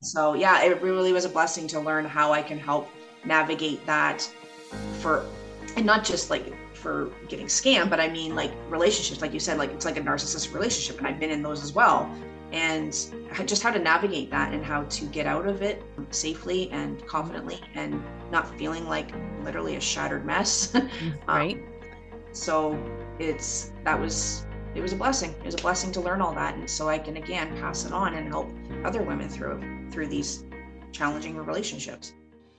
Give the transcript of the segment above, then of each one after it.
So yeah, it really was a blessing to learn how I can help navigate that for and not just like for getting scammed, but I mean like relationships, like you said, like it's like a narcissistic relationship, and I've been in those as well. And just how to navigate that and how to get out of it safely and confidently and not feeling like literally a shattered mess. right. Um, so it's that was it was a blessing. It was a blessing to learn all that, and so I can again pass it on and help other women through through these challenging relationships.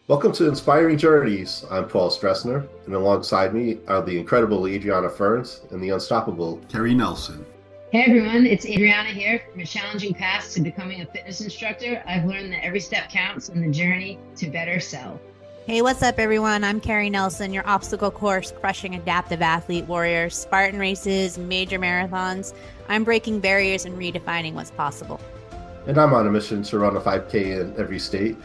Welcome to Inspiring Journeys. I'm Paul Stressner, and alongside me are the incredible Adriana Ferns and the unstoppable Kerri Nelson. Hey everyone, it's Adriana here. From a challenging past to becoming a fitness instructor, I've learned that every step counts in the journey to better self. Hey, what's up, everyone? I'm Kerri Nelson, your obstacle course crushing adaptive athlete warrior, Spartan races, major marathons. I'm breaking barriers and redefining what's possible. And I'm on a mission to run a 5K in every state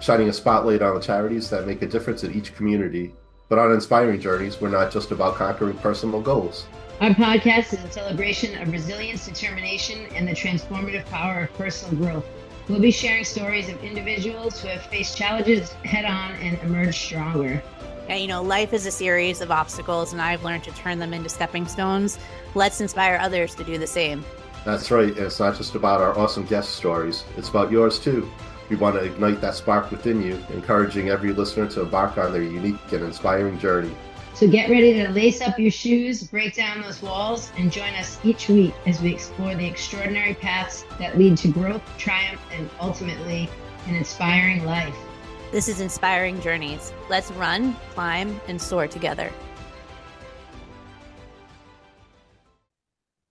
shining a spotlight on the charities that make a difference in each community. But on Inspiring Journeys, we're not just about conquering personal goals. Our podcast is a celebration of resilience, determination, and the transformative power of personal growth. We'll be sharing stories of individuals who have faced challenges head on and emerged stronger. Yeah, you know, life is a series of obstacles, and I've learned to turn them into stepping stones. Let's inspire others to do the same. That's right. And it's not just about our awesome guest stories, it's about yours too. We want to ignite that spark within you, encouraging every listener to embark on their unique and inspiring journey. So get ready to lace up your shoes, break down those walls, and join us each week as we explore the extraordinary paths that lead to growth, triumph, and ultimately an inspiring life. This is Inspiring Journeys. Let's run, climb, and soar together.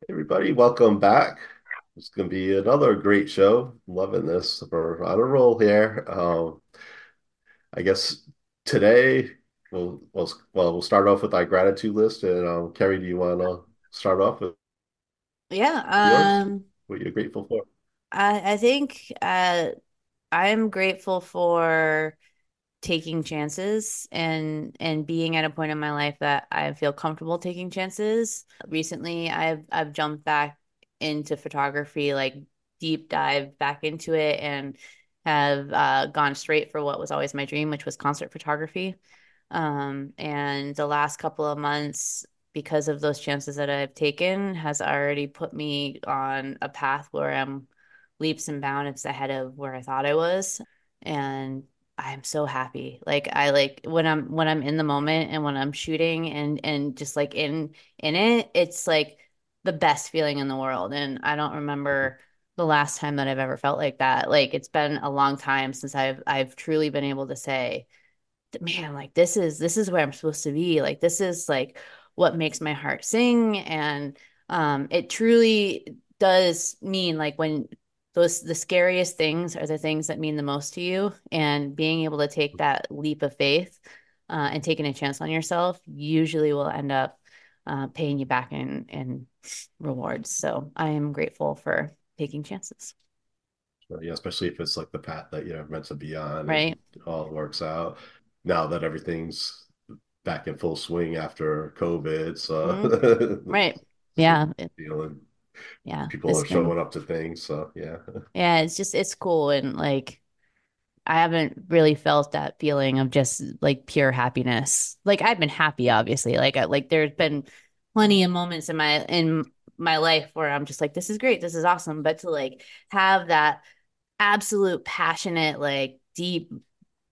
Everybody, welcome back. It's going to be another great show. Loving this. We're on a roll here. Um, I guess today we'll, we'll well we'll start off with our gratitude list. And um, Kerri, do you want to start off with? Yeah. Um, what you're grateful for? I I think uh, I'm grateful for taking chances and and being at a point in my life that I feel comfortable taking chances. Recently, I've I've jumped back into photography, like deep dive back into it, and have uh, gone straight for what was always my dream, which was concert photography. Um, and the last couple of months, because of those chances that I've taken, has already put me on a path where I'm leaps and bounds ahead of where I thought I was. And I'm so happy. Like I like when I'm when I'm in the moment and when I'm shooting and and just like in in it, it's like the best feeling in the world. And I don't remember the last time that I've ever felt like that. Like it's been a long time since I've I've truly been able to say, man, like this is this is where I'm supposed to be. Like this is like what makes my heart sing. And um it truly does mean like when those the scariest things are the things that mean the most to you. And being able to take that leap of faith uh, and taking a chance on yourself usually will end up uh, paying you back in in rewards. So I am grateful for taking chances. yeah, especially if it's like the path that you're meant to be on, right? all works out. Now that everything's back in full swing after COVID, so mm-hmm. right, yeah, feeling, yeah, people are showing up to things, so yeah, yeah, it's just it's cool and like I haven't really felt that feeling of just like pure happiness. Like I've been happy, obviously. Like I, like there's been plenty of moments in my in my life where I'm just like, this is great, this is awesome. But to like have that absolute passionate, like deep,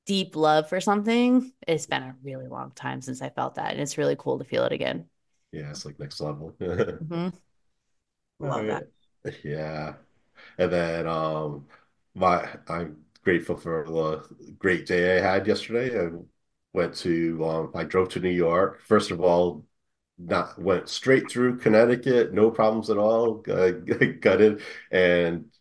deep love for something, it's been a really long time since I felt that. And it's really cool to feel it again. Yeah, it's like next level. mm-hmm. Love that. Yeah. And then um my I'm grateful for the great day I had yesterday. I went to, um, I drove to New York. First of all, not went straight through Connecticut, no problems at all. Uh, got in, and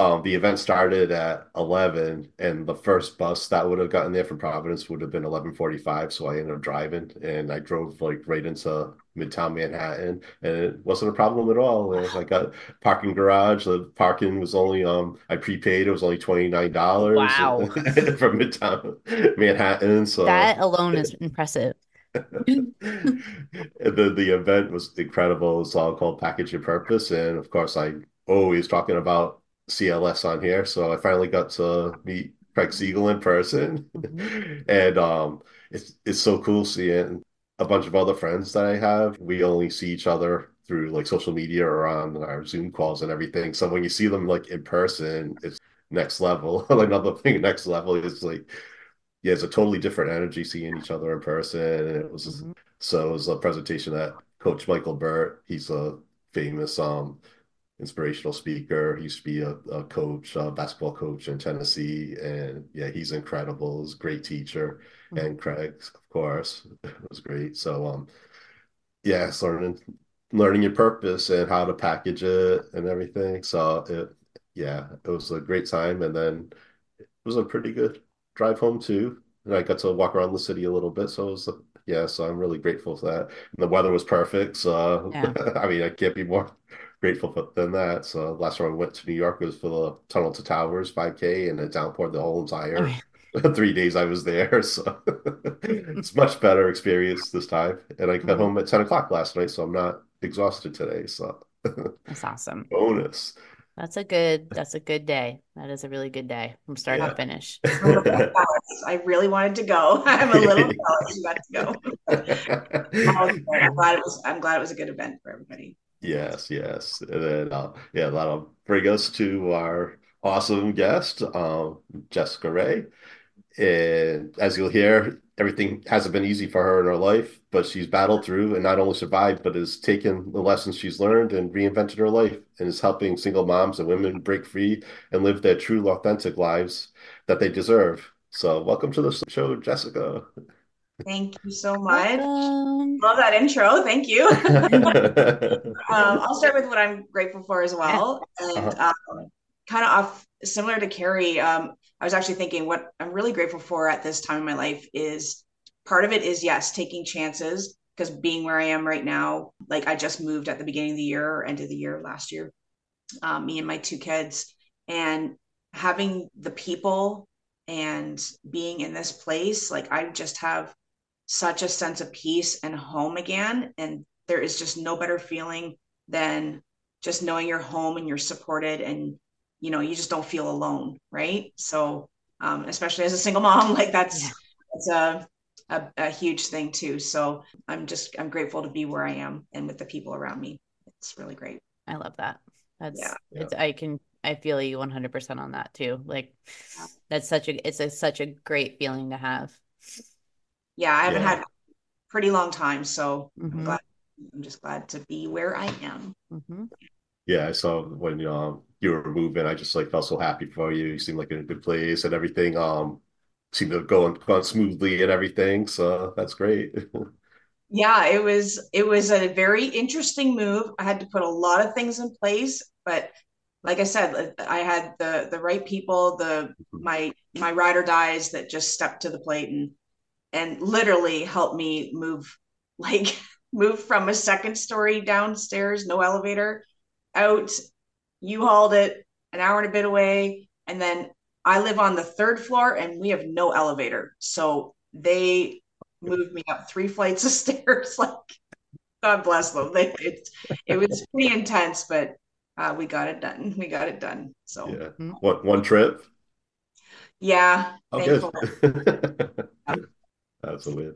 um, the event started at 11 and the first bus that would have gotten there from Providence would have been 11:45 so I ended up driving and I drove like right into Midtown Manhattan and it wasn't a problem at all. And I got parking garage. The parking was only um I prepaid it was only $29 wow. from Midtown Manhattan so that alone is impressive. The the event was incredible. It's all called package your purpose and of course I always talking about CLS on here, so I finally got to meet Craig Siegel in person, Mhm. and um, it's it's so cool seeing a bunch of other friends that I have. We only see each other through like social media or on our Zoom calls and everything. So when you see them like in person, it's next level. Another thing, next level is like yeah, it's a totally different energy seeing each other in person. And it was Mhm. so it was a presentation that Coach Michael Burt, he's a famous um inspirational speaker. He used to be a, a coach, a basketball coach in Tennessee, and yeah, he's incredible. He's a great teacher, Mhm. and Craig, of course, was great. So um, yeah, it's learning learning your purpose and how to package it and everything. So it, yeah, it was a great time, and then it was a pretty good drive home too. And I got to walk around the city a little bit, so it was yeah. So I'm really grateful for that. And the weather was perfect, so Yeah. I mean, I can't be more grateful for, than that. So last time I went to New York was for the Tunnel to Towers 5K, and it downpoured the whole entire Okay. three days I was there. So it's much better experience this time. And I got Mhm. home at 10 o'clock last night, so I'm not exhausted today. So That's awesome. bonus. That's a good, that's a good day. That is a really good day from start Yeah. to finish. I'm a bit jealous. I really wanted to go. I'm a little jealous you got to go. Oh. I'm glad it was. I'm glad it was a good event for everybody. Yes, yes. And then uh, yeah, that'll bring us to our awesome guest, um, Jessica Rae. And as you'll hear, everything hasn't been easy for her in her life, but she's battled through and not only survived, but has taken the lessons she's learned and reinvented her life and is helping single moms and women break free and live their true, authentic lives that they deserve. So, welcome to the show, Jessica. Thank you so much. Welcome. Love that intro. Thank you. Uh-huh. Um, I'll start with what I'm grateful for as well. And um, kind of off similar to Kerri, um, I was actually thinking what I'm really grateful for at this time in my life is part of it is yes, taking chances because being where I am right now, like I just moved at the beginning of the year or end of the year last year, um, me and my two kids, and having the people and being in this place, like I just have such a sense of peace and home again. And there is just no better feeling than just knowing you're home and you're supported and you know you just don't feel alone right so um, especially as a single mom like that's Yeah. that's a, a a huge thing too so i'm just i'm grateful to be where i am and with the people around me it's really great I love that. That's Yeah. it's I can I feel you 100% on that too. Like Yeah. that's such a it's a such a great feeling to have. Yeah i haven't Yeah. had a pretty long time so i'm Mhm. glad i'm just glad to be where i am Mhm. Yeah, I saw when um you were moving, I just like felt so happy for you. You seemed like in a good place and everything um seemed to go on, gone smoothly and everything. So that's great. yeah it was it was a very interesting move i had to put a lot of things in place but like i said i had the the right people the my my ride or dies that just stepped to the plate and and literally helped me move like move from a second story downstairs no elevator out you hauled it an hour and a bit away and then i live on the third floor and we have no elevator so they moved me up three flights of stairs like god bless them they, it, it was pretty intense but uh, we got it done we got it done so Yeah. Mhm. One one trip. yeah Oh, thankfully. good. That's a win.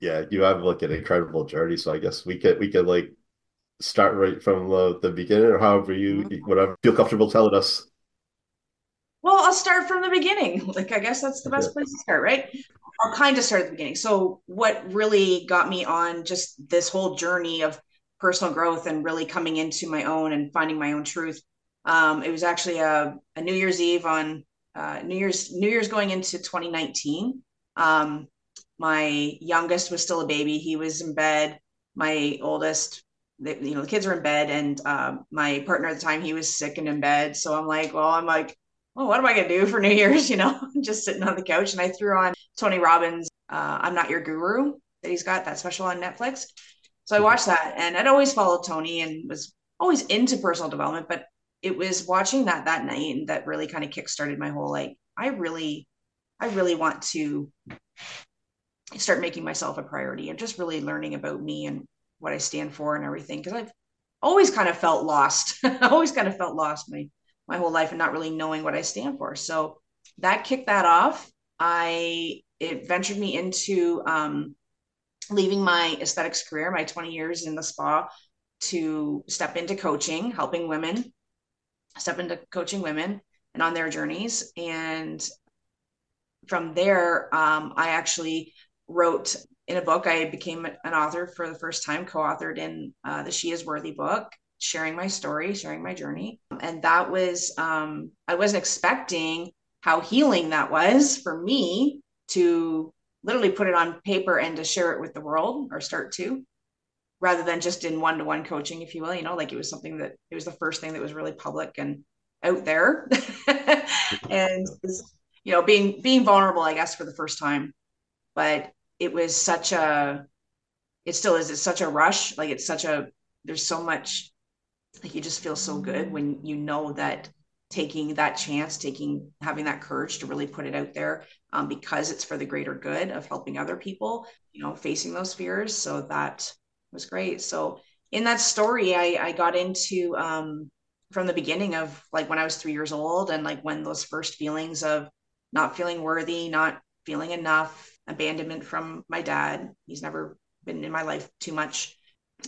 Yeah, you have like an incredible journey. So I guess we could we could like start right from the, the beginning or however you whatever feel comfortable telling us. Well, I'll start from the beginning. Like, I guess that's the best place to start, right? I'll kind of start at the beginning. So, what really got me on just this whole journey of personal growth and really coming into my own and finding my own truth? Um, it was actually a, a New Year's Eve on uh, New Year's New Year's going into 2019. Um, my youngest was still a baby; he was in bed. My oldest, you know, the kids were in bed, and um, my partner at the time he was sick and in bed. So I'm like, well, I'm like well, what am I going to do for New Year's? You know, just sitting on the couch. And I threw on Tony Robbins' uh, I'm Not Your Guru that he's got that special on Netflix. So I watched that and I'd always followed Tony and was always into personal development. But it was watching that that night that really kind of kickstarted my whole like, I really, I really want to start making myself a priority and just really learning about me and what I stand for and everything. Cause I've always kind of felt lost. I always kind of felt lost my my whole life and not really knowing what I stand for. So that kicked that off. I it ventured me into um, leaving my aesthetics career, my 20 years in the spa, to step into coaching, helping women, step into coaching women and on their journeys. And from there, um, I actually wrote in a book. I became an author for the first time, co authored in uh, the She Is Worthy book, sharing my story, sharing my journey. And that was, um, I wasn't expecting how healing that was for me to literally put it on paper and to share it with the world or start to rather than just in one-to-one coaching if you will you know like it was something that it was the first thing that was really public and out there and you know being being vulnerable i guess for the first time. But it was such a it still is it's such a rush. Like it's such a there's so much like you just feel so good when you know that taking that chance taking having that courage to really put it out there um, because it's for the greater good of helping other people you know facing those fears. So that was great. So in that story i i got into um from the beginning of like when i was three years old and like when those first feelings of not feeling worthy not feeling enough abandonment from my dad he's never been in my life too much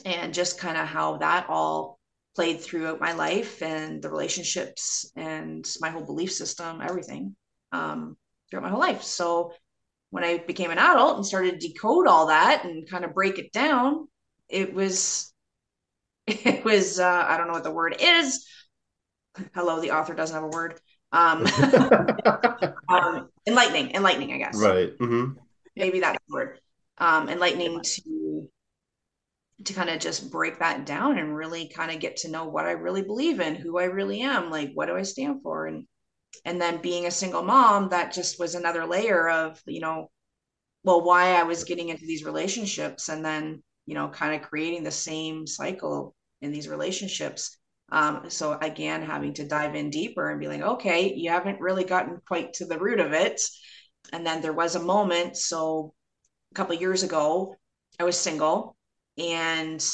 and just kind of how that all played throughout my life and the relationships and my whole belief system everything um, throughout my whole life. So when I became an adult and started to decode all that and kind of break it down, it was it was uh, I don't know what the word is. Hello, the author doesn't have a word. Um, um, enlightening, enlightening, I guess. Right. Mm-hmm. Maybe that's the word. Um, enlightening to to kind of just break that down and really kind of get to know what I really believe in, who I really am, like what do I stand for, and and then being a single mom that just was another layer of you know well why i was getting into these relationships and then you know kind of creating the same cycle in these relationships um, so again having to dive in deeper and be like okay you haven't really gotten quite to the root of it and then there was a moment so a couple years ago i was single and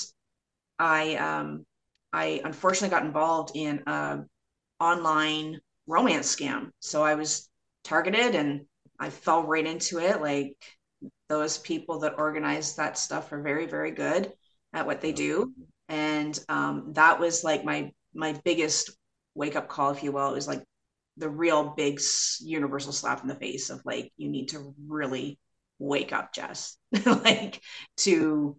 i um i unfortunately got involved in a online romance scam. So I was targeted and I fell right into it. Like those people that organize that stuff are very, very good at what they do. And um, that was like my my biggest wake up call, if you will. It was like the real big universal slap in the face of like you need to really wake up, Jess. like to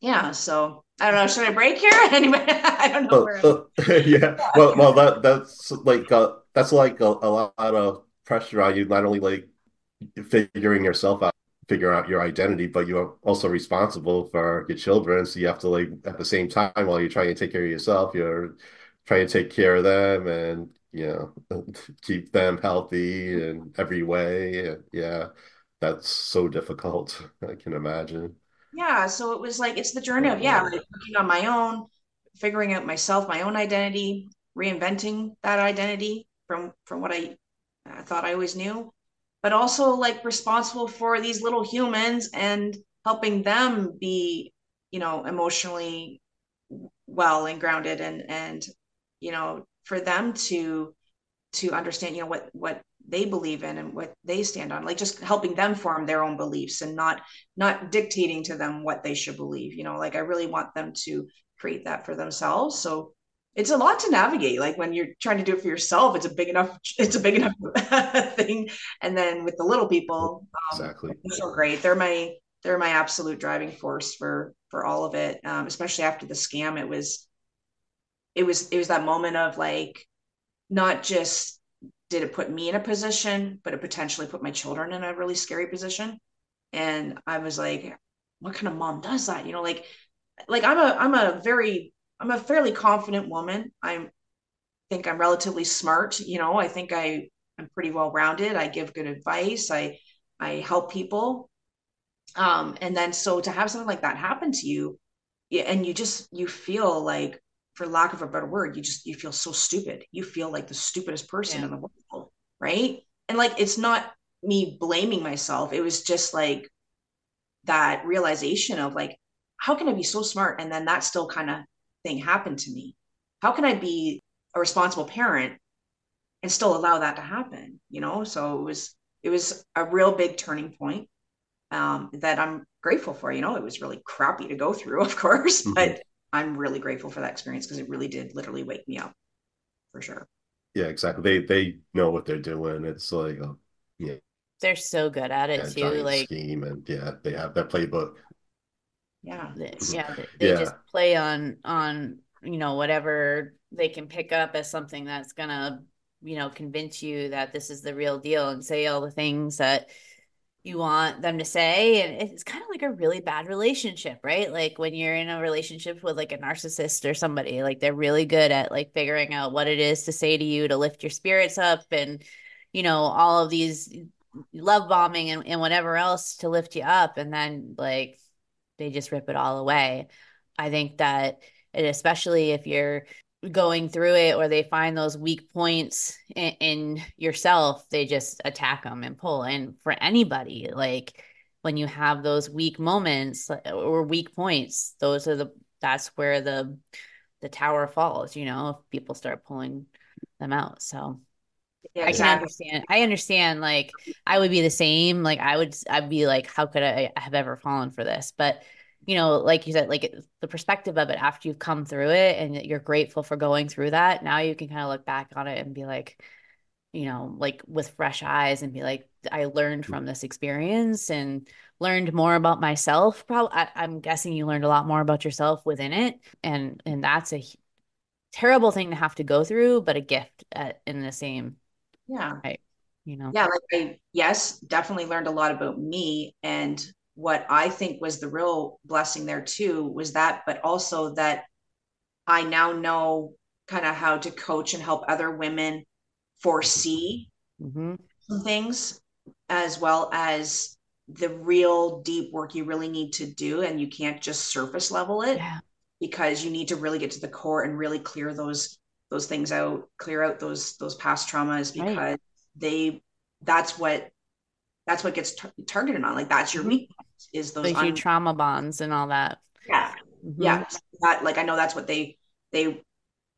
yeah. So I don't know. Should I break here? anyway, I don't know. Uh, uh, yeah. Well, well, that that's like uh, that's like a, a lot of pressure on you. Not only like figuring yourself out, figuring out your identity, but you're also responsible for your children. So you have to like at the same time while you're trying to take care of yourself, you're trying to take care of them and you know keep them healthy in every way. And yeah, that's so difficult. I can imagine yeah so it was like it's the journey of yeah uh-huh. like working on my own figuring out myself my own identity reinventing that identity from from what i I thought i always knew but also like responsible for these little humans and helping them be you know emotionally well and grounded and and you know for them to to understand you know what what they believe in and what they stand on like just helping them form their own beliefs and not not dictating to them what they should believe you know like i really want them to create that for themselves. So it's a lot to navigate like when you're trying to do it for yourself it's a big enough it's a big enough thing and then with the little people um, exactly so great they're my they're my absolute driving force for for all of it um, especially after the scam it was it was it was that moment of like not just did it put me in a position, but it potentially put my children in a really scary position. And I was like, what kind of mom does that? You know, like, like I'm a, I'm a very, I'm a fairly confident woman. I think I'm relatively smart. You know, I think I, I'm pretty well rounded. I give good advice. I, I help people. Um, and then so to have something like that happen to you, and you just you feel like for lack of a better word, you just you feel so stupid. You feel like the stupidest person yeah. in the world, right? And like it's not me blaming myself. It was just like that realization of like, how can I be so smart and then that still kind of thing happened to me? How can I be a responsible parent and still allow that to happen, you know? So it was it was a real big turning point um, that I'm grateful for. You know, it was really crappy to go through, of course, mm-hmm. but I'm really grateful for that experience because it really did literally wake me up for sure. Yeah, exactly. They they know what they're doing. It's like, oh, yeah, they're so good at it yeah, too. Like scheme and yeah, they have that playbook. Yeah, yeah, they, they yeah. just play on on you know whatever they can pick up as something that's gonna you know convince you that this is the real deal and say all the things that you want them to say. And it's kind of like a really bad relationship right? Like when you're in a relationship with like a narcissist or somebody like they're really good at like figuring out what it is to say to you to lift your spirits up and you know all of these love bombing and, and whatever else to lift you up. And then like they just rip it all away. I think that and especially if you're going through it or they find those weak points in, in, yourself they just attack them and pull. And for anybody like when you have those weak moments or weak points those are the that's where the the tower falls you know if people start pulling them out. So yeah, I can understand. I understand. Like, I would be the same. Like, I would, I'd be like, how could I have ever fallen for this? But you know, like you said, like the perspective of it after you've come through it and you're grateful for going through that. Now you can kind of look back on it and be like, you know, like with fresh eyes and be like, I learned from this experience and learned more about myself. Probably, I, am guessing you learned a lot more about yourself within it, and and that's a terrible thing to have to go through, but a gift at, in the same. Yeah. Right. You know. Yeah, like I yes, definitely learned a lot about me and what I think was the real blessing there too was that, but also that I now know kind of how to coach and help other women foresee mm-hmm. some things as well as the real deep work you really need to do and you can't just surface level it yeah. because you need to really get to the core and really clear those those things out clear out those those past traumas because right. they that's what that's what gets tar- targeted on like that's your mm-hmm. weakness is those un- trauma bonds and all that. Yeah. Mm-hmm. Yeah. That like I know that's what they they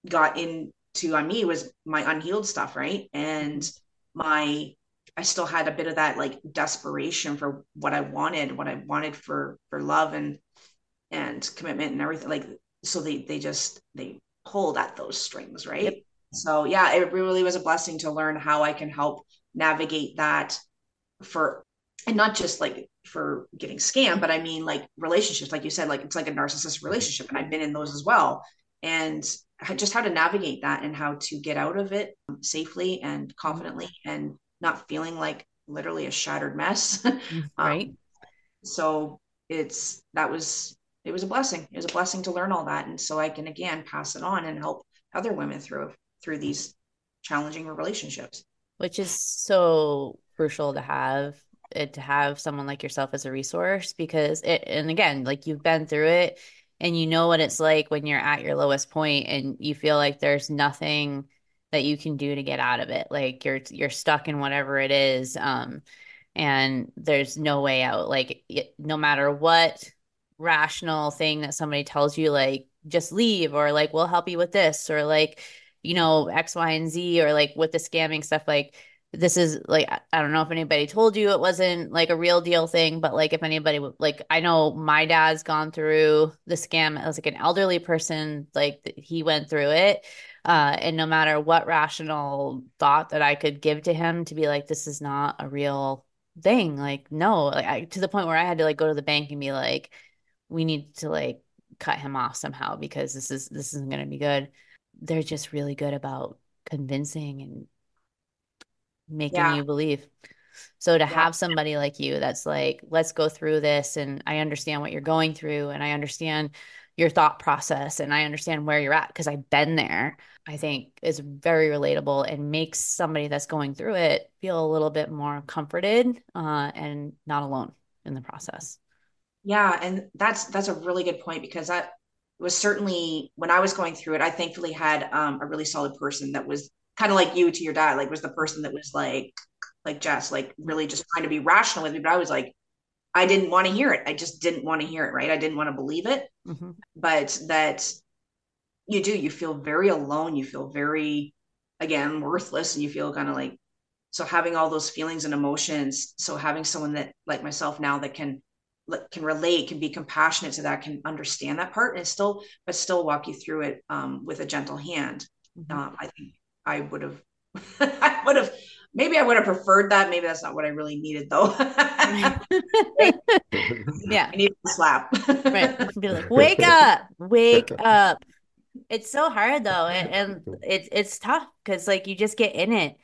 got into on me was my unhealed stuff, right? And my I still had a bit of that like desperation for what I wanted, what I wanted for for love and and commitment and everything. Like so they they just they pulled at those strings, right? Yep. So yeah, it really was a blessing to learn how I can help navigate that for and not just like for getting scammed, but I mean like relationships, like you said, like it's like a narcissist relationship, and I've been in those as well, and just how to navigate that and how to get out of it safely and confidently, and not feeling like literally a shattered mess. Mm, um, right. Um, so it's that was it was a blessing. It was a blessing to learn all that, and so I can again pass it on and help other women through through these challenging relationships. Which is so crucial to have it to have someone like yourself as a resource because it and again like you've been through it and you know what it's like when you're at your lowest point and you feel like there's nothing that you can do to get out of it like you're you're stuck in whatever it is um and there's no way out like no matter what rational thing that somebody tells you like just leave or like we'll help you with this or like you know x y and z or like with the scamming stuff like this is like I don't know if anybody told you it wasn't like a real deal thing, but like if anybody like I know my dad's gone through the scam as like an elderly person, like he went through it. Uh, and no matter what rational thought that I could give to him to be like, this is not a real thing. Like, no, like I, to the point where I had to like go to the bank and be like, we need to like cut him off somehow because this is this isn't going to be good. They're just really good about convincing and making yeah. you believe. So to yeah. have somebody like you that's like, let's go through this and I understand what you're going through and I understand your thought process and I understand where you're at because I've been there, I think is very relatable and makes somebody that's going through it feel a little bit more comforted uh, and not alone in the process. Yeah, and that's that's a really good point because that was certainly when I was going through it. I thankfully had um, a really solid person that was kind of like you to your dad, like was the person that was like, like Jess, like really just trying to be rational with me. But I was like, I didn't want to hear it. I just didn't want to hear it. Right. I didn't want to believe it. Mm-hmm. But that you do you feel very alone you feel very again worthless and you feel kind of like so having all those feelings and emotions so having someone that like myself now that can can relate can be compassionate to that can understand that part and still but still walk you through it um, with a gentle hand. Mm-hmm. um, i think i would have i would have maybe i would have preferred that. Maybe that's not what i really needed though. Yeah. I need a slap. Right. Be like wake up wake up. It's so hard though and, and it's it's tough because like you just get in it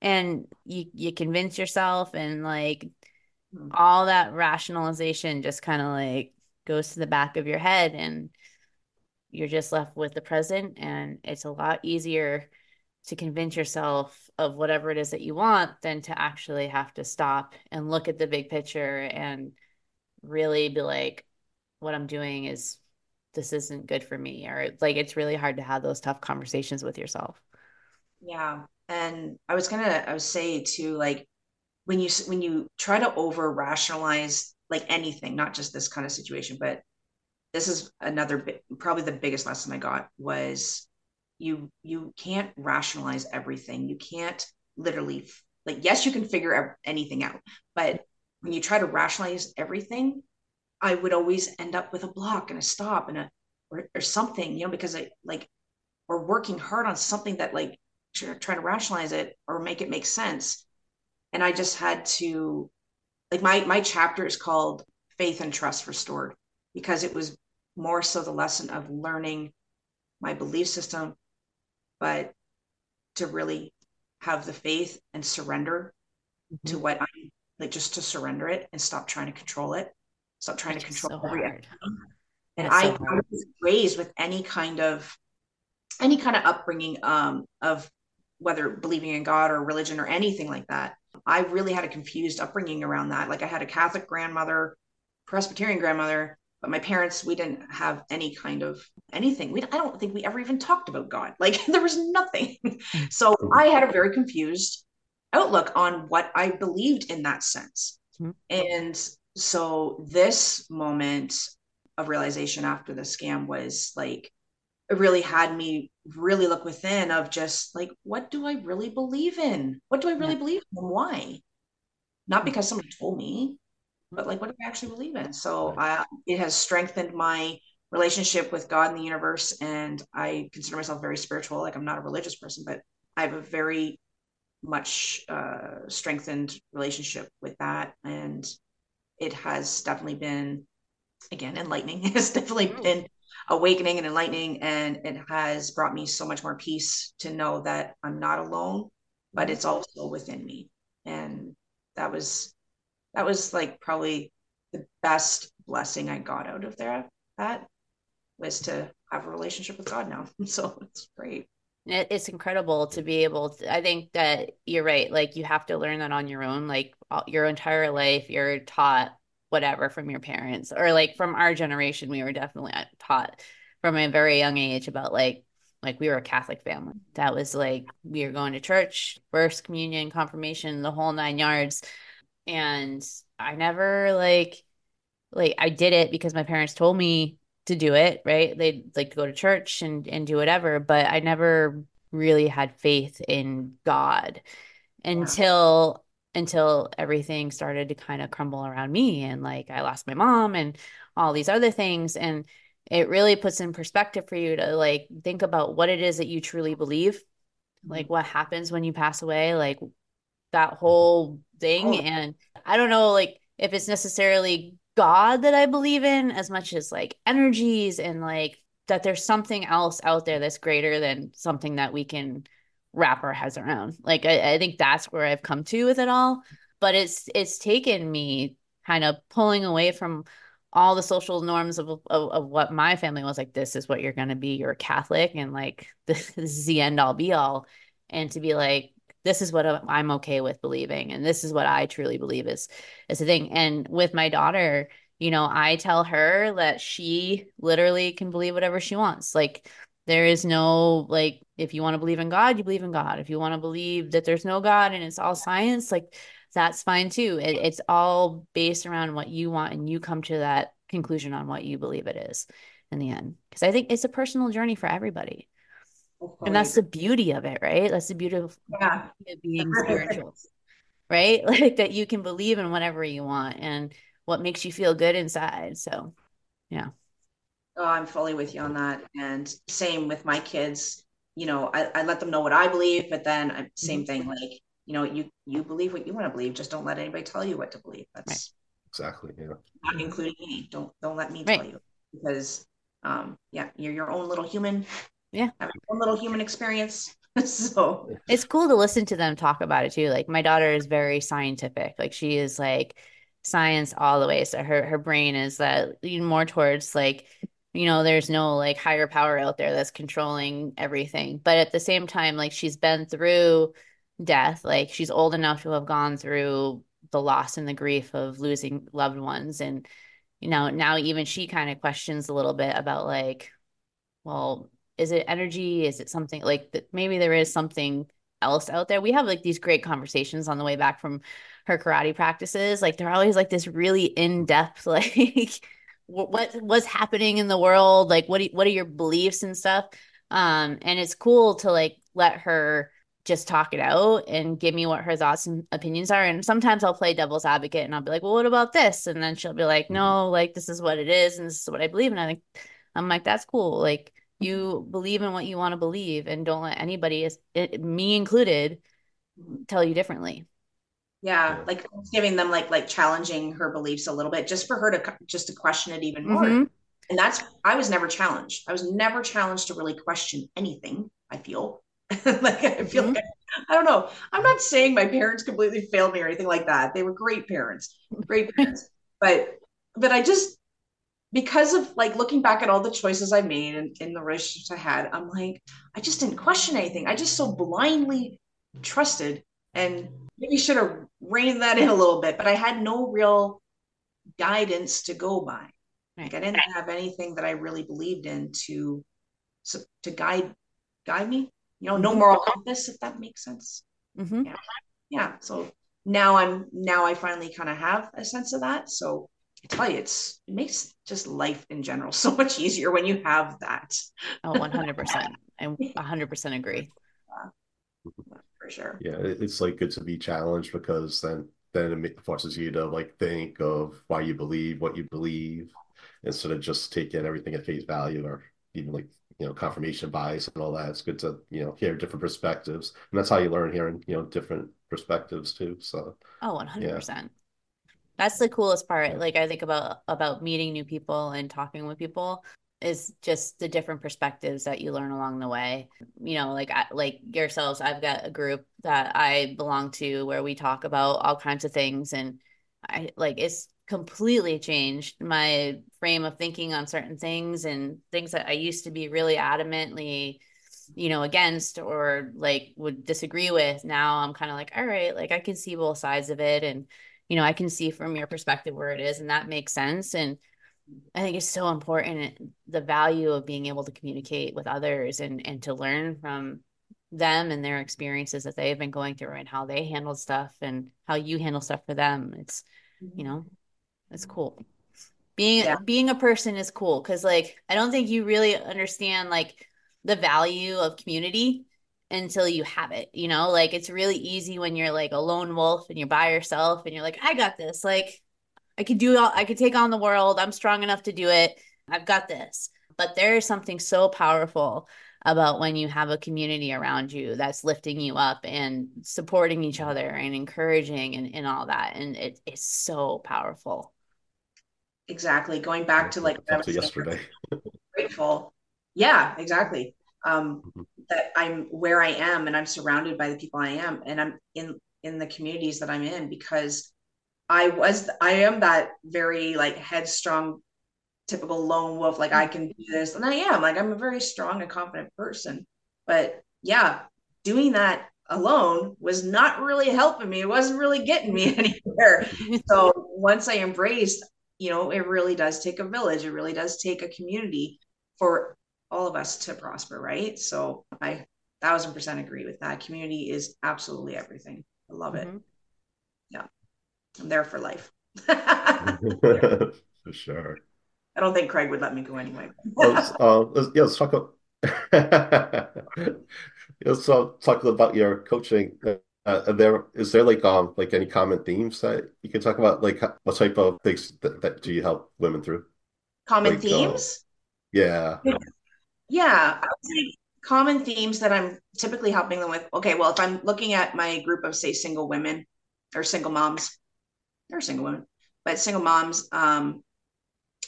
and you you convince yourself and like. Hmm. all that rationalization just kind of like goes to the back of your head and you're just left with the present and it's a lot easier to convince yourself of whatever it is that you want than to actually have to stop and look at the big picture and really be like what i'm doing is this isn't good for me or like it's really hard to have those tough conversations with yourself. Yeah and i was gonna i was say too like when you when you try to over rationalize like anything not just this kind of situation but this is another probably the biggest lesson i got was you you can't rationalize everything. You can't literally like yes you can figure anything out but when you try to rationalize everything i would always end up with a block and a stop and a or, or something you know because i like we're working hard on something that like trying to rationalize it or make it make sense and i just had to like my my chapter is called faith and trust restored because it was more so the lesson of learning my belief system but to really have the faith and surrender mm-hmm. to what i like just to surrender it and stop trying to control it stop trying to control so every and I, so I was raised with any kind of any kind of upbringing um, of whether believing in God or religion or anything like that. I really had a confused upbringing around that. Like I had a Catholic grandmother, Presbyterian grandmother, but my parents, we didn't have any kind of anything. We, I don't think we ever even talked about God. Like there was nothing. so I had a very confused outlook on what I believed in that sense. Mm-hmm. And so this moment of realization after the scam was like it really had me really look within of just like what do i really believe in? What do i really yeah. believe in and why? Not because somebody told me but like what do i actually believe in? So uh, it has strengthened my relationship with god and the universe and i consider myself very spiritual like i'm not a religious person but i have a very much uh, strengthened relationship with that and it has definitely been again enlightening. It's definitely mm. been awakening and enlightening and it has brought me so much more peace to know that i'm not alone but it's also within me. And that was that was like probably the best blessing i got out of there that was to have a relationship with god now. So it's great. It's incredible to be able to i think that you're right like you have to learn that on your own like your entire life you're taught whatever from your parents or like from our generation we were definitely uh, taught from a very young age about like like we were a catholic family. That was like we were going to church first communion confirmation the whole nine yards. And i never like like i did it because my parents told me to do it right? They'd like to go to church and and do whatever but i never really had faith in god until until everything started to kind of crumble around me and like I lost my mom and all these other things and it really puts in perspective for you to like think about what it is that you truly believe like mm-hmm. what happens when you pass away like that mm-hmm. whole thing oh. and I don't know like if it's necessarily god that I believe in as much as like energies and like that there's something else out there that's greater than something that we can wrap has heads around. Like I, I think that's where I've come to with it all. But it's it's taken me kind of pulling away from all the social norms of, of, of what my family was like this is what you're going to be you're catholic and like this is the end all be all and to be like this is what i'm okay with believing and this is what i truly believe is is the thing and with my daughter you know i tell her that she literally can believe whatever she wants like there is no like if you want to believe in God, you believe in God. If you want to believe that there's no God and it's all science, like that's fine too. It, it's all based around what you want and you come to that conclusion on what you believe it is. in the end because I think it's a personal journey for everybody. And that's the beauty of it, right? That's the beauty of yeah. being spiritual, right? Like that you can believe in whatever you want and what makes you feel good inside. So, yeah. Oh, I'm fully with you on that. And same with my kids. You know, I, I let them know what I believe, but then I, same thing. Like, you know, you you believe what you want to believe. Just don't let anybody tell you what to believe. That's Exactly. Yeah. not including me. Don't don't let me Right. tell you because um yeah, you're your own little human. Yeah. Have your own little human experience. so It's cool to listen to them talk about it too. Like my daughter is very scientific. Like she is like science all the way. So her her brain is that lean more towards like, you know, there's no like higher power out there that's controlling everything. But at the same time, like she's been through death. Like she's old enough to have gone through the loss and the grief of losing loved ones. And, you know, now even she kind of questions a little bit about like, well, is it energy? Is it something like that? Maybe there is something else out there. We have like these great conversations on the way back from her karate practices. Like they're always like this really in depth, like what what- what's happening in the world, like what do, what are your beliefs and stuff. Um, and it's cool to like let her just talk it out and give me what her thoughts and opinions are. And sometimes I'll play devil's advocate and I'll be like, well, what about this? And then she'll be like, mm-hmm. no, like this is what it is, and this is what I believe. And I think I'm like, that's cool. Like you mm-hmm. believe in what you want to believe and don't let anybody, it, me included, tell you differently. Yeah, Yeah. like giving them like like challenging her beliefs a little bit just for her to just to question it even more. Mhm. And that's I was never challenged. I was never challenged to really question anything, I feel. like I feel Mhm. like I don't know. I'm not saying my parents completely failed me or anything like that. They were great parents. Great parents. but but I just because of like looking back at all the choices I made and in the relationships I had, I'm like, I just didn't question anything. I just so blindly trusted and maybe should have reined that in a little bit, but I had no real guidance to go by. Like I didn't have anything that I really believed in to to guide guide me. You know, no Mhm. moral compass, if that makes sense. Mhm. Yeah. So now I'm now I finally kind of have a sense of that. So I tell you, it's it makes just life in general so much easier when you have that Oh, 100%. I 100% agree. For sure. Yeah, it's like good to be challenged because then then it forces you to like think of why you believe what you believe instead of just taking everything at face value or even like you know confirmation bias and all that. It's good to you know hear different perspectives, and that's how you learn hearing you know different perspectives too. So Oh, 100%. That's the coolest part. Like I think about about meeting new people and talking with people is just the different perspectives that you learn along the way. You know, like like yourselves, I've got a group that I belong to where we talk about all kinds of things and I like it's completely changed my frame of thinking on certain things and things that I used to be really adamantly you know against or like would disagree with now i'm kind of like all right like i can see both sides of it and you know i can see from your perspective where it is and that makes sense and i think it's so important the value of being able to communicate with others and and to learn from them and their experiences that they've been going through and how they handled stuff and how you handle stuff for them. It's you know it's mm-hmm. cool. Being Yeah. being a person is cool because like i don't think you really understand like the value of community until you have it you know? Like it's really easy when you're like a lone wolf and you're by yourself and you're like i got this. Like i could do all i could take on the world i'm strong enough to do it i've got this but there is something so powerful about when you have a community around you that's lifting you up and supporting each other and encouraging and, and all that and it, it's so powerful Exactly. Going back to like what I up to saying, yesterday. grateful. Yeah, exactly. Um, Mhm. that I'm where I am and I'm surrounded by the people I am and I'm in in the communities that I'm in because I was I am that very like headstrong typical lone wolf like I can do this and I am like I'm a very strong and confident person. But yeah doing that alone was not really helping me it wasn't really getting me anywhere. So once I embraced you know it really does take a village it really does take a community for all of us to prosper right? So I thousand percent agree with that. Community is absolutely everything. I love it. Mhm. I'm there for life For sure. I don't think Craig would let me go anyway. let's, uh, let's, yeah, let's talk about let's uh, talk about your coaching. Uh, there is there like um like any common themes that you can talk about? Like what type of things that, that do you help women through? Common Like uh, themes? yeah. Yeah, I would say common themes that I'm typically helping them with. Okay, well, if I'm looking at my group of, say, single women or single moms, they're single women, but single moms, um,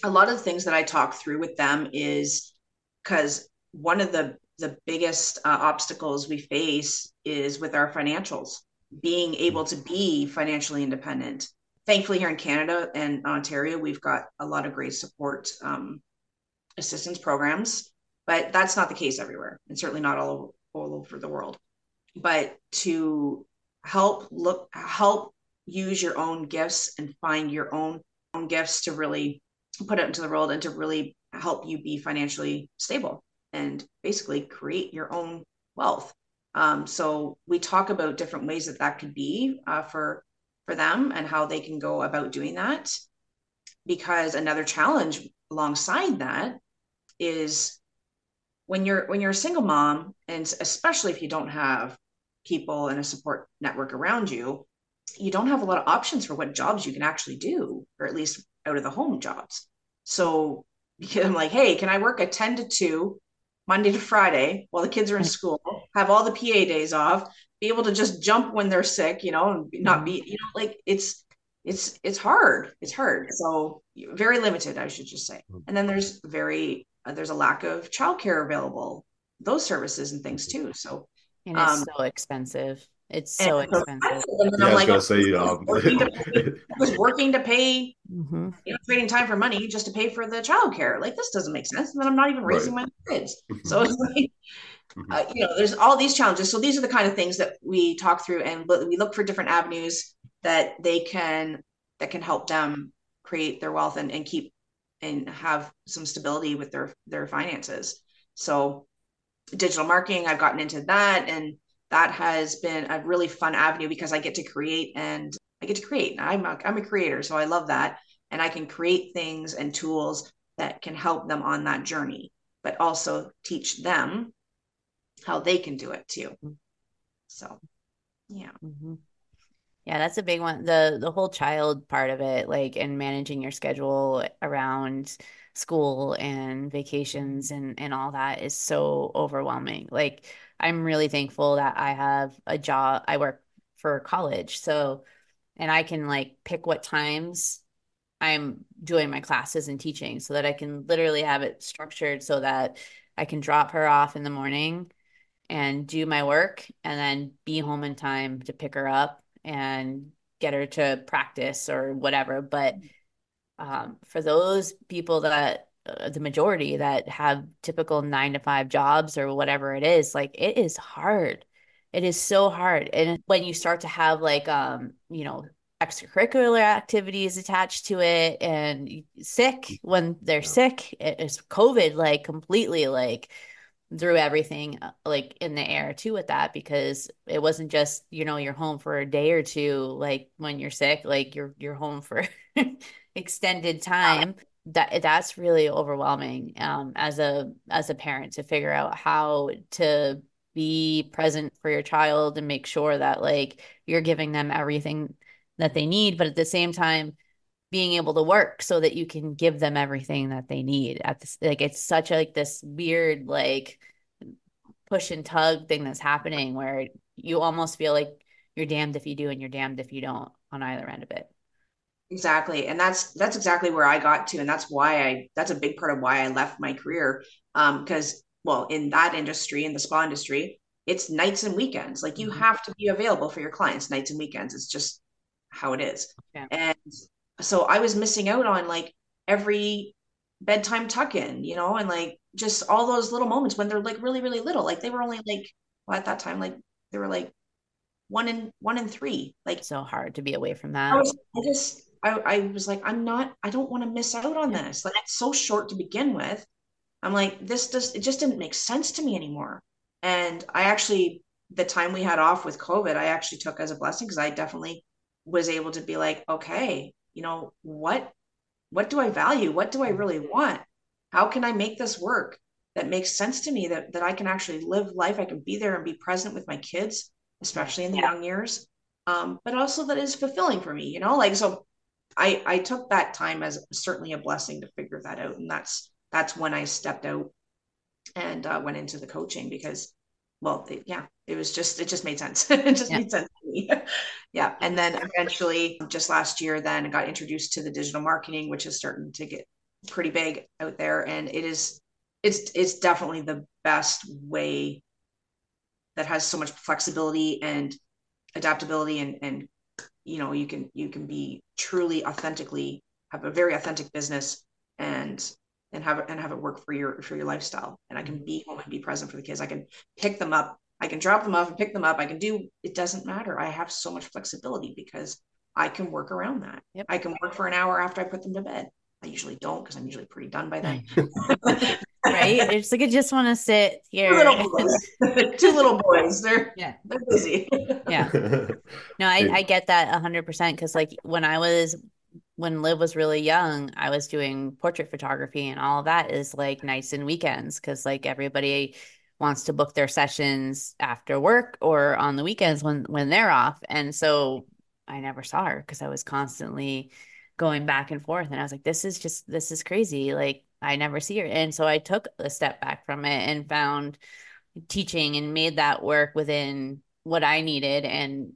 a lot of the things that I talk through with them is because one of the the biggest uh, obstacles we face is with our financials, being able to be financially independent. Thankfully, here in Canada and Ontario, we've got a lot of great support um, assistance programs, but that's not the case everywhere, and certainly not all all over the world. But to help look help use your own gifts and find your own own gifts to really put it into the world and to really help you be financially stable and basically create your own wealth. Um, so we talk about different ways that that could be uh, for for them and how they can go about doing that. Because another challenge alongside that is when you're when you're a single mom, and especially if you don't have people and a support network around you, you don't have a lot of options for what jobs you can actually do, or at least out of the home jobs. So because I'm like, hey, can I work a 10 to 2 Monday to Friday while the kids are in school, have all the PA days off, be able to just jump when they're sick, you know, and not be, you know, like it's it's it's hard. It's hard. So very limited, I should just say. And then there's very uh, there's a lack of childcare available, those services and things too. So And it's um, so expensive. It's so so expensive. and then Yeah, I'm I was like, gonna say, I was um, working to pay, I was working to pay hmm you know, trading time for money just to pay for the childcare. Like this doesn't make sense. And then I'm not even raising Right. my kids. So it's like, Mhm. uh, you know, there's all these challenges. So these are the kind of things that we talk through, and we look for different avenues that they can that can help them create their wealth and, and keep and have some stability with their their finances. So digital marketing, I've gotten into that, and that has been a really fun avenue because I get to create and I get to create. I'm a, I'm a creator, so I love that, and I can create things and tools that can help them on that journey, but also teach them how they can do it too. So, yeah. hmm Yeah, that's a big one. The the whole child part of it, like and managing your schedule around school and vacations and and all that is so overwhelming. Like I'm really thankful that I have a job. I work for college, so and I can like pick what times I'm doing my classes and teaching so that I can literally have it structured so that I can drop her off in the morning and do my work and then be home in time to pick her up and get her to practice or whatever. But um, for those people that uh, the majority that have typical nine to five jobs or whatever it is, like it is hard. It is so hard. And when you start to have like um, you know, extracurricular activities attached to it and sick when they're sick, it is COVID like completely like threw everything uh, like in the air too with that because it wasn't just you know you're home for a day or two like when you're sick like you're you're home for extended time. That that's really overwhelming um as a as a parent to figure out how to be present for your child and make sure that like you're giving them everything that they need but at the same time being able to work so that you can give them everything that they need at this like it's such a, like this weird like push and tug thing that's happening where you almost feel like you're damned if you do and you're damned if you don't on either end of it Exactly. And that's that's exactly where I got to. And that's why I that's a big part of why I left my career. Um, because well, in that industry, in the spa industry, it's nights and weekends. Like you Mhm. have to be available for your clients nights and weekends. It's just how it is. Yeah. And so I was missing out on like every bedtime tuck in, you know, and like just all those little moments when they're like really, really little. Like they were only like well, at that time, like they were like one in one in three. Like so hard to be away from I that was, I just, I, I was like, I'm not, I don't want to miss out on Yeah. this. Like, it's so short to begin with. I'm like, this does, it just didn't make sense to me anymore. And I actually, the time we had off with COVID, I actually took as a blessing because I definitely was able to be like, okay, you know, what, what do I value? What do I really want? How can I make this work that makes sense to me that that I can actually live life, I can be there and be present with my kids, especially in the young years. Um, but also that is fulfilling for me, you know, like so I I took that time as certainly a blessing to figure that out. And that's that's when I stepped out and uh, went into the coaching because well it, yeah it was just it just made sense it just yeah. made sense yeah and then eventually just last year then got introduced to the digital marketing which is starting to get pretty big out there and it is it's it's definitely the best way that has so much flexibility and adaptability and and you know you can you can be truly authentically have a very authentic business and and have it and have it work for your for your lifestyle. And i can be home and be present for the kids. I can pick them up i can drop them off and pick them up. I can do it doesn't matter. I have so much flexibility because i can work around that. Yep. i can work for an hour after i put them to bed. I usually don't because i'm usually pretty done by then. Right? It's like i just want to sit here two little boys, Two little boys. they're yeah. they're busy. Yeah. No i, I get that 100% because like when i was when Liv was really young, I was doing portrait photography and all that is like nights and weekends because like everybody wants to book their sessions after work or on the weekends when when they're off. And so I never saw her because I was constantly going back and forth and I was like this is just this is crazy. Like I never see her. And so I took a step back from it and found teaching and made that work within what I needed and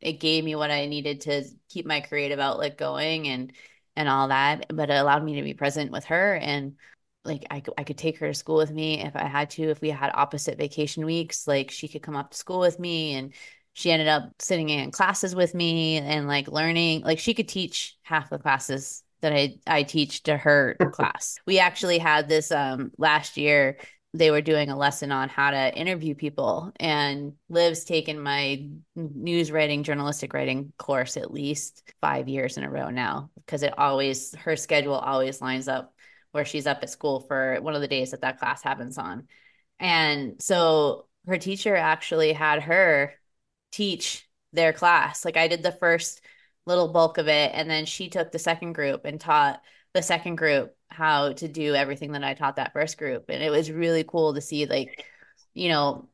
it gave me what I needed to keep my creative outlet going and and all that but it allowed me to be present with her and like I, I could take her to school with me if I had to if we had opposite vacation weeks like she could come up to school with me and she ended up sitting in classes with me and like learning like she could teach half the classes that I I teach to her class. We actually had this um last year they were doing a lesson on how to interview people and liv's taken my news writing journalistic writing course at least five years in a row now because it always her schedule always lines up where she's up at school for one of the days that that class happens on and so her teacher actually had her teach their class like i did the first little bulk of it and then she took the second group and taught the second group how to do everything that I taught that first group. And it was really cool to see like, you know,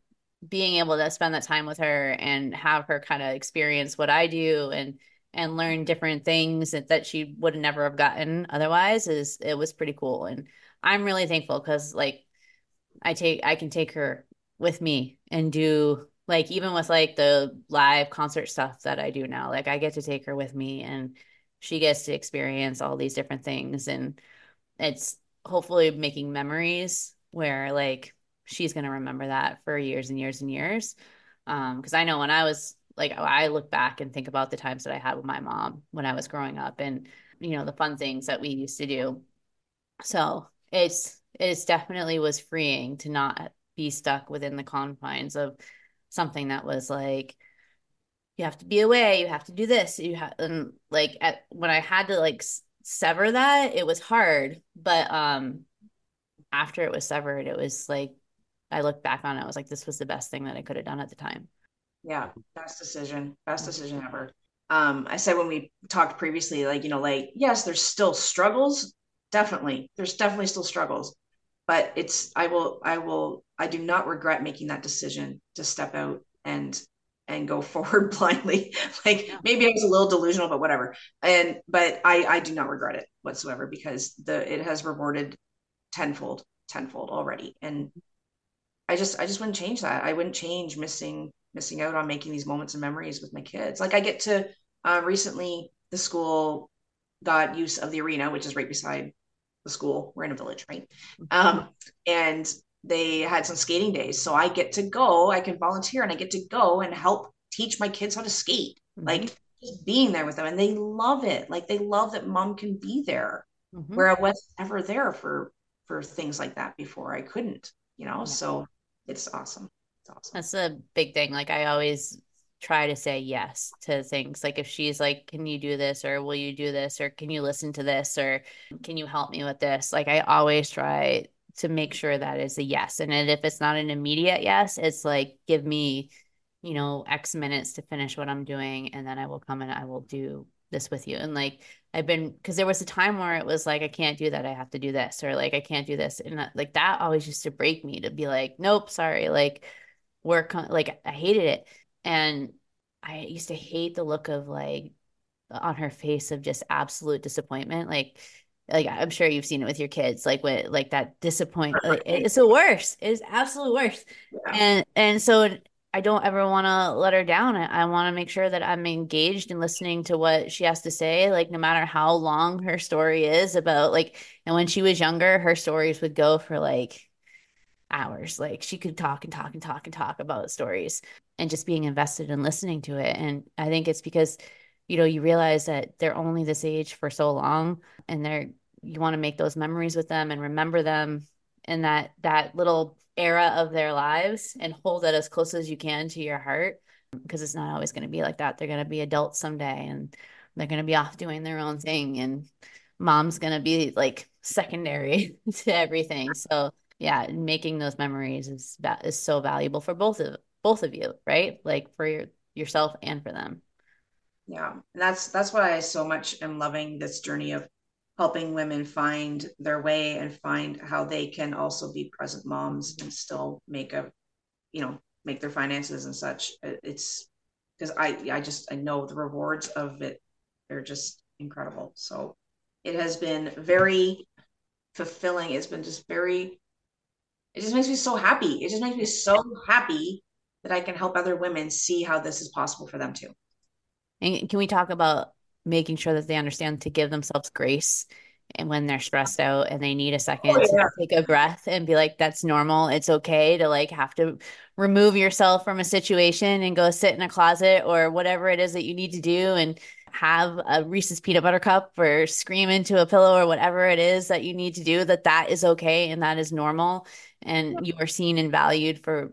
being able to spend that time with her and have her kind of experience what I do and and learn different things that, that she would never have gotten otherwise is it was pretty cool. And I'm really thankful because like I take I can take her with me and do like even with like the live concert stuff that I do now, like I get to take her with me and she gets to experience all these different things and it's hopefully making memories where like she's going to remember that for years and years and years um because i know when i was like i look back and think about the times that i had with my mom when i was growing up and you know the fun things that we used to do. So it's it's definitely was freeing to not be stuck within the confines of something that was like you have to be away you have to do this you have and like at when i had to like sever that it was hard but um after it was severed it was like i looked back on it i was like this was the best thing that i could have done at the time yeah best decision best decision ever um i said when we talked previously like you know like yes there's still struggles definitely there's definitely still struggles but it's i will i will i do not regret making that decision to step out and and go forward blindly. like yeah. maybe I was a little delusional, but whatever. And but I I do not regret it whatsoever because the it has rewarded tenfold, tenfold already. And I just I just wouldn't change that. I wouldn't change missing missing out on making these moments and memories with my kids. Like I get to uh, recently the school got use of the arena, which is right beside the school. We're in a village, right? Mm-hmm. Um, and they had some skating days. So I get to go, I can volunteer and I get to go and help teach my kids how to skate. Mm-hmm. Like just being there with them. And they love it. Like they love that mom can be there mm-hmm. where I was ever there for for things like that before. I couldn't, you know. Yeah. So it's awesome. Awesome. That's a big thing. Like I always try to say yes to things like if she's like can you do this or will you do this or can you listen to this or can you help me with this like i always try to make sure that is a yes. And if it's not an immediate yes, it's like, give me, you know, X minutes to finish what I'm doing. And then I will come and I will do this with you and like I've been because there was a time where it was like I can't do that I have to do this or like I can't do this and that, like that always used to break me to be like nope sorry like work on like I hated it and I used to hate the look of like on her face of just absolute disappointment like like I'm sure you've seen it with your kids like when like that disappointment like, it's the worst it's absolute worst yeah. and and so I don't ever want to let her down. I, I want to make sure that I'm engaged and listening to what she has to say, like no matter how long her story is about like and when she was younger, her stories would go for like hours. Like she could talk and talk and talk and talk about stories and just being invested in listening to it. And I think it's because, you know, you realize that they're only this age for so long and they're you want to make those memories with them and remember them in that that little era of their lives and hold it as close as you can to your heart because it's not always going to be like that. They're going to be adults someday and they're going to be off doing their own thing and mom's going to be like secondary to everything. So, yeah, making those memories is is so valuable for both of both of you, right? Like for your, yourself and for them. Yeah. And that's that's why I so much am loving this journey of helping women find their way and find how they can also be present moms and still make a you know make their finances and such it's because i i just i know the rewards of it they're just incredible so it has been very fulfilling it's been just very it just makes me so happy. It just makes me so happy that i can help other women see how this is possible for them too. And can we talk about making sure that they understand to give themselves grace and when they're stressed out and they need a second oh, yeah. to take a breath and be like that's normal. It's okay to like have to remove yourself from a situation and go sit in a closet or whatever it is that you need to do and have a Reese's peanut butter cup or scream into a pillow or whatever it is that you need to do that that is okay and that is normal and you are seen and valued for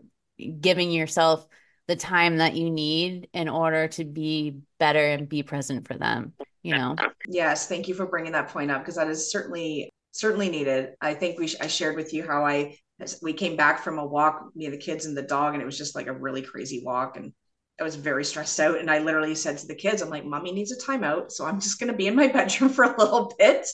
giving yourself the time that you need in order to be better and be present for them you know yes thank you for bringing that point up because that is certainly certainly needed i think we sh- i shared with you how i we came back from a walk me the kids and the dog and it was just like a really crazy walk and I was very stressed out. And I literally said to the kids, I'm like, mommy needs a timeout. So I'm just going to be in my bedroom for a little bit.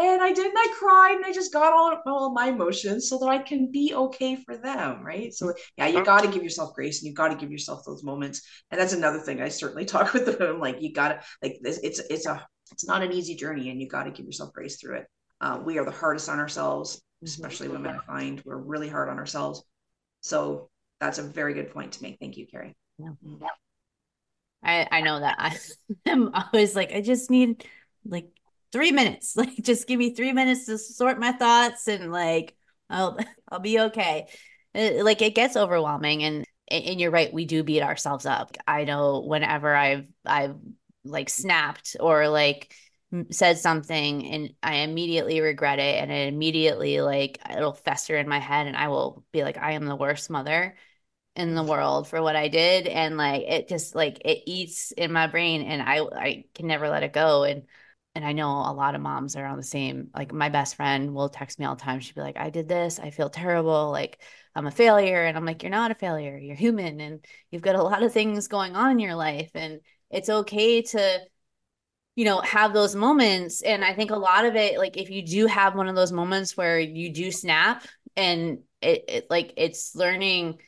And I did, and I cried and I just got all, all my emotions so that I can be okay for them. Right. So, yeah, you got to give yourself grace and you got to give yourself those moments. And that's another thing I certainly talk with them. Like, you got to, like, this, it's, it's a, it's not an easy journey and you got to give yourself grace through it. Uh, we are the hardest on ourselves, especially women, I find we're really hard on ourselves. So that's a very good point to make. Thank you, Kerri. Yeah. I I know that I am always like I just need like three minutes. Like just give me three minutes to sort my thoughts and like I'll I'll be okay. It, like it gets overwhelming and and you're right we do beat ourselves up. I know whenever I've I've like snapped or like said something and I immediately regret it and it immediately like it'll fester in my head and I will be like I am the worst mother in the world for what I did and like it just like it eats in my brain and I I can never let it go and and I know a lot of moms are on the same like my best friend will text me all the time she'd be like I did this I feel terrible like I'm a failure and I'm like you're not a failure you're human and you've got a lot of things going on in your life and it's okay to you know have those moments and I think a lot of it like if you do have one of those moments where you do snap and it, it like it's learning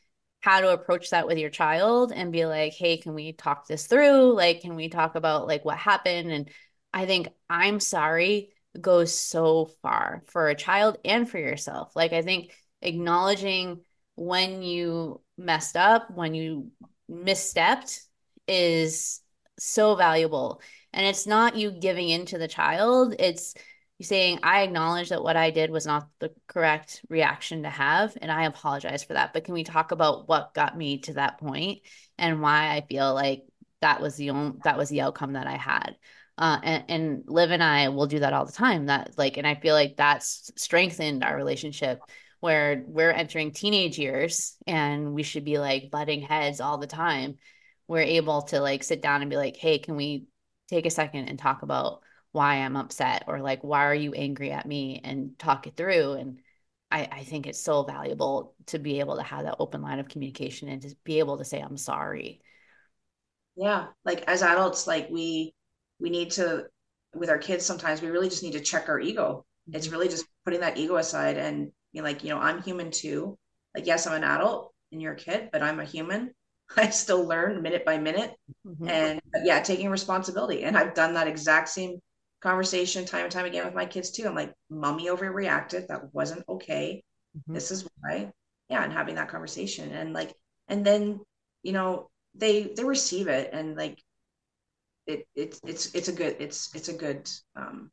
how to approach that with your child and be like, hey, can we talk this through? Like, can we talk about like what happened? And I think I'm sorry goes so far for a child and for yourself. Like, I think acknowledging when you messed up, when you misstepped is so valuable. And it's not you giving in to the child, it's saying, I acknowledge that what I did was not the correct reaction to have, and I apologize for that. But can we talk about what got me to that point and why I feel like that was the only that was the outcome that I had? Uh, and, and Liv and I will do that all the time. That like, and I feel like that's strengthened our relationship where we're entering teenage years and we should be like butting heads all the time. We're able to like sit down and be like, hey, can we take a second and talk about why I'm upset or like why are you angry at me and talk it through and I, I think it's so valuable to be able to have that open line of communication and to be able to say I'm sorry. Yeah, like as adults, like we we need to with our kids sometimes we really just need to check our ego. It's really just putting that ego aside and being like you know i'm human too. Like yes i'm an adult and you're a kid but i'm a human. I still learn minute by minute. Mhm. and yeah taking responsibility. And i've done that exact same conversation time and time again with my kids too. I'm like mommy overreacted. That wasn't okay. Mhm. this is why. Yeah and having that conversation and like and then you know they they receive it and like it it's it's it's a good it's it's a good um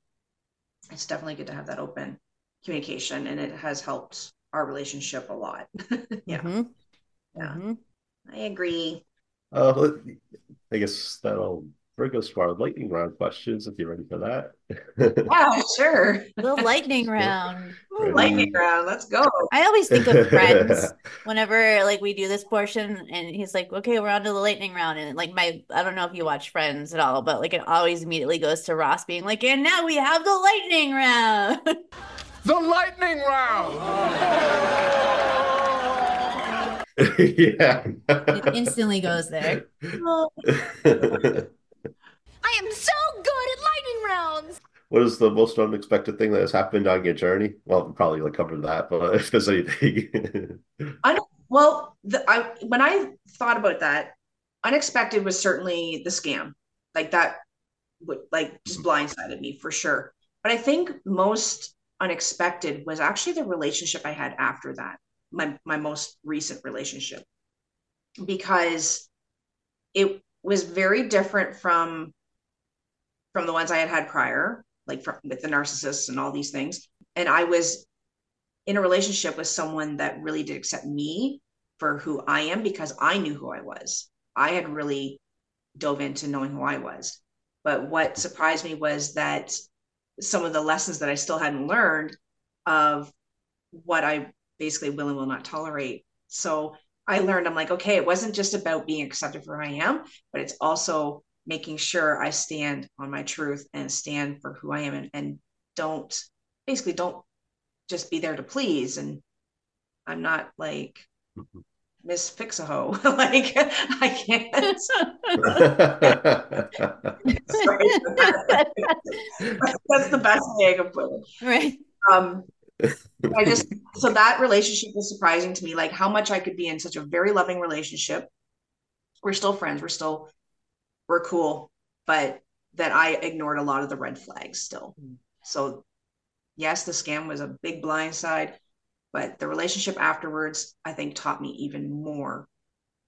it's definitely good to have that open communication and it has helped our relationship a lot yeah Mhm. Yeah. Mhm. i agree Uh, I guess that'll bring us to our lightning round questions if you're ready for that. yeah sure The lightning round. Ready? lightning round let's go I always think of friends whenever like we do this portion and he's like, okay, we're on to the lightning round. And like my I don't know if you watch Friends at all, but like it always immediately goes to Ross being like, and now we have the lightning round. The lightning round! yeah. it instantly goes there. I am so good at lightning rounds. What is the most unexpected thing that has happened on your journey? Well, we probably like covered that, but if there's anything. I don't. well the, I when I thought about that, unexpected was certainly the scam. Like that would like just blindsided me for sure. But I think most unexpected was actually the relationship I had after that, my my most recent relationship. Because it was very different from from the ones I had had prior, like from, with the narcissists and all these things. And I was in a relationship with someone that really did accept me for who I am because I knew who I was. I had really dove into knowing who I was. But what surprised me was that some of the lessons that I still hadn't learned of what I basically will and will not tolerate. So I learned, I'm like, okay, it wasn't just about being accepted for who I am, but it's also making sure I stand on my truth and stand for who I am and, and don't basically don't just be there to please. And I'm not like Miss Fix-a-Ho. like I can't. Sorry. That's the best way I can put it. right. Um, I just so that relationship was surprising to me, like how much I could be in such a very loving relationship. We're still friends. We're still we're cool, but that I ignored a lot of the red flags still. Hmm. So yes, the scam was a big blind side, but the relationship afterwards, I think, taught me even more.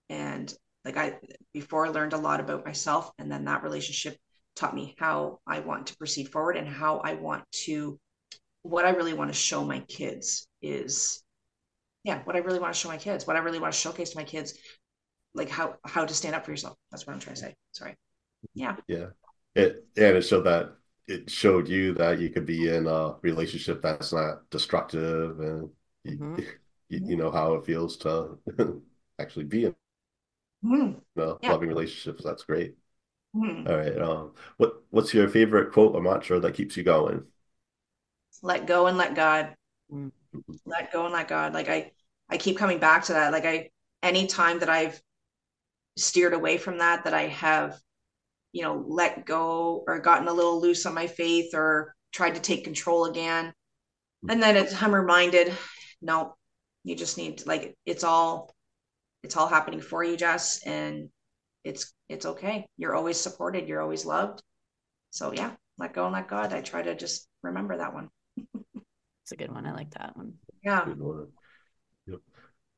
And like I before I learned a lot about myself, and then that relationship taught me how I want to proceed forward and how I want to what I really want to show my kids is yeah, what I really want to show my kids, what I really want to showcase to my kids, like how how to stand up for yourself. That's what I'm trying to say. Sorry. Yeah. Yeah. It and it showed that it showed you that you could be in a relationship that's not destructive and you, Mhm. you, you know how it feels to actually be in Hmm. a Yeah. loving relationship. That's great. Hmm. All right. Um, what what's your favorite quote or mantra that keeps you going? Let go and let God. Mm. Let go and let God. Like I I keep coming back to that. Like I any time that I've steered away from that, that I have, you know, let go or gotten a little loose on my faith or tried to take control again. And then it's I'm reminded, no, you just need to, like it's all it's all happening for you, Jess, and it's it's okay. You're always supported, you're always loved. So yeah, let go and let God. I try to just remember that one. It's a good one. I like that one. Yeah.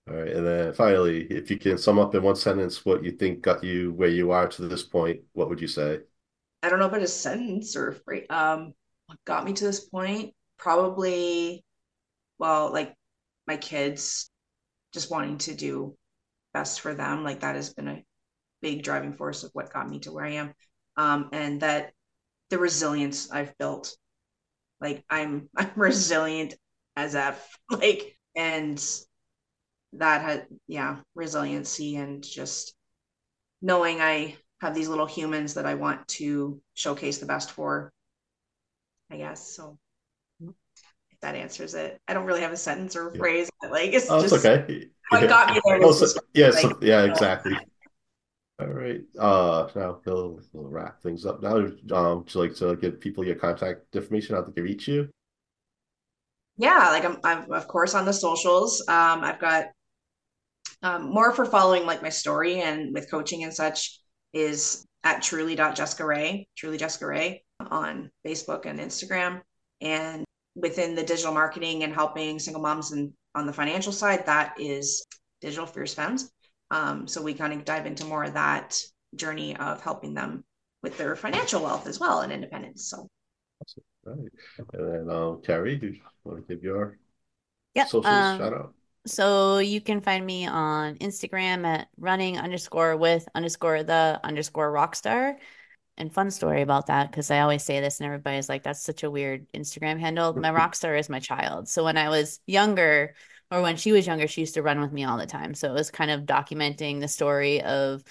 All right. And then finally, if you can sum up in one sentence what you think got you where you are to this point, what would you say? I don't know about a sentence or a. Um, what got me to this point? Probably, well, like my kids just wanting to do best for them. Like that has been a big driving force of what got me to where I am. Um, and that the resilience I've built. Like I'm I'm resilient as F. Like and that had yeah, resiliency and just knowing I have these little humans that I want to showcase the best for. I guess so. If that answers it, I don't really have a sentence or a Yeah. phrase, but like it's Oh, it's just okay. what got me there Oh, so- yeah, like, so- yeah, exactly. All All right. Uh, now we'll, we'll wrap things up now. Um, would you like to give people your contact information, how they can reach you? Yeah, like I'm, I'm of course on the socials. Um, I've got um, more for following like my story and with coaching and such is at truly.jessica rae, truly jessica rae on Facebook and Instagram. And within the digital marketing and helping single moms and on the financial side, that is digital fierce femmes. Um, so we kind of dive into more of that journey of helping them with their financial wealth as well and independence. So awesome. right. And then um Kerri, do you want to give your yeah, socials um, shout out? So you can find me on Instagram at running underscore with underscore the underscore rockstar. And fun story about that, because I always say this and everybody's like, that's such a weird Instagram handle. My rockstar is my child. So when I was younger, or when she was younger, she used to run with me all the time. So it was kind of documenting the story of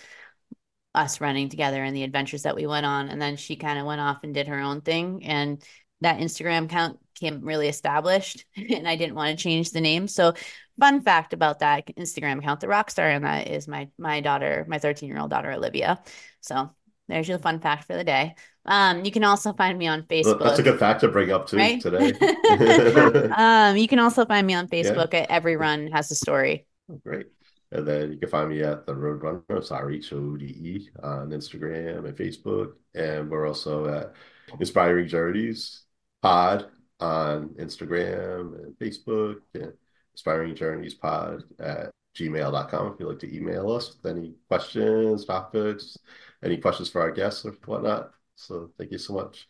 us running together and the adventures that we went on. And then she kind of went off and did her own thing. And that Instagram account came really established and I didn't want to change the name. So fun fact about that Instagram account, the rockstar and that is my my daughter, my 13 year old daughter Olivia. So there's your fun fact for the day. Um, you can also find me on Facebook. That's a good fact to bring up too right? today. um, you can also find me on Facebook yeah. at Every Run Has a Story. Oh, great. And then you can find me at the Rhode Runner, sorry, H O D E on Instagram and Facebook. And we're also at Inspiring Journeys Pod on Instagram and Facebook and Inspiring Journeys Pod at gmail.com if you'd like to email us with any questions, topics, any questions for our guests or whatnot. So thank you so much.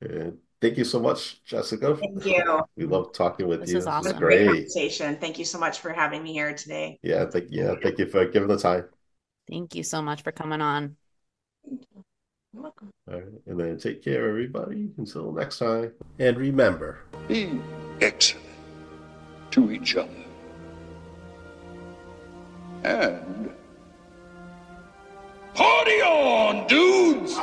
And thank you so much, Jessica. Thank you. We love talking with this you. Was awesome. This was great. conversation. Thank you so much for having me here today. Yeah, thank yeah, thank you for giving the time. Thank you so much for coming on. You're welcome. All right, and then take care, everybody. Until next time. And remember, be excellent to each other. And party on, dudes!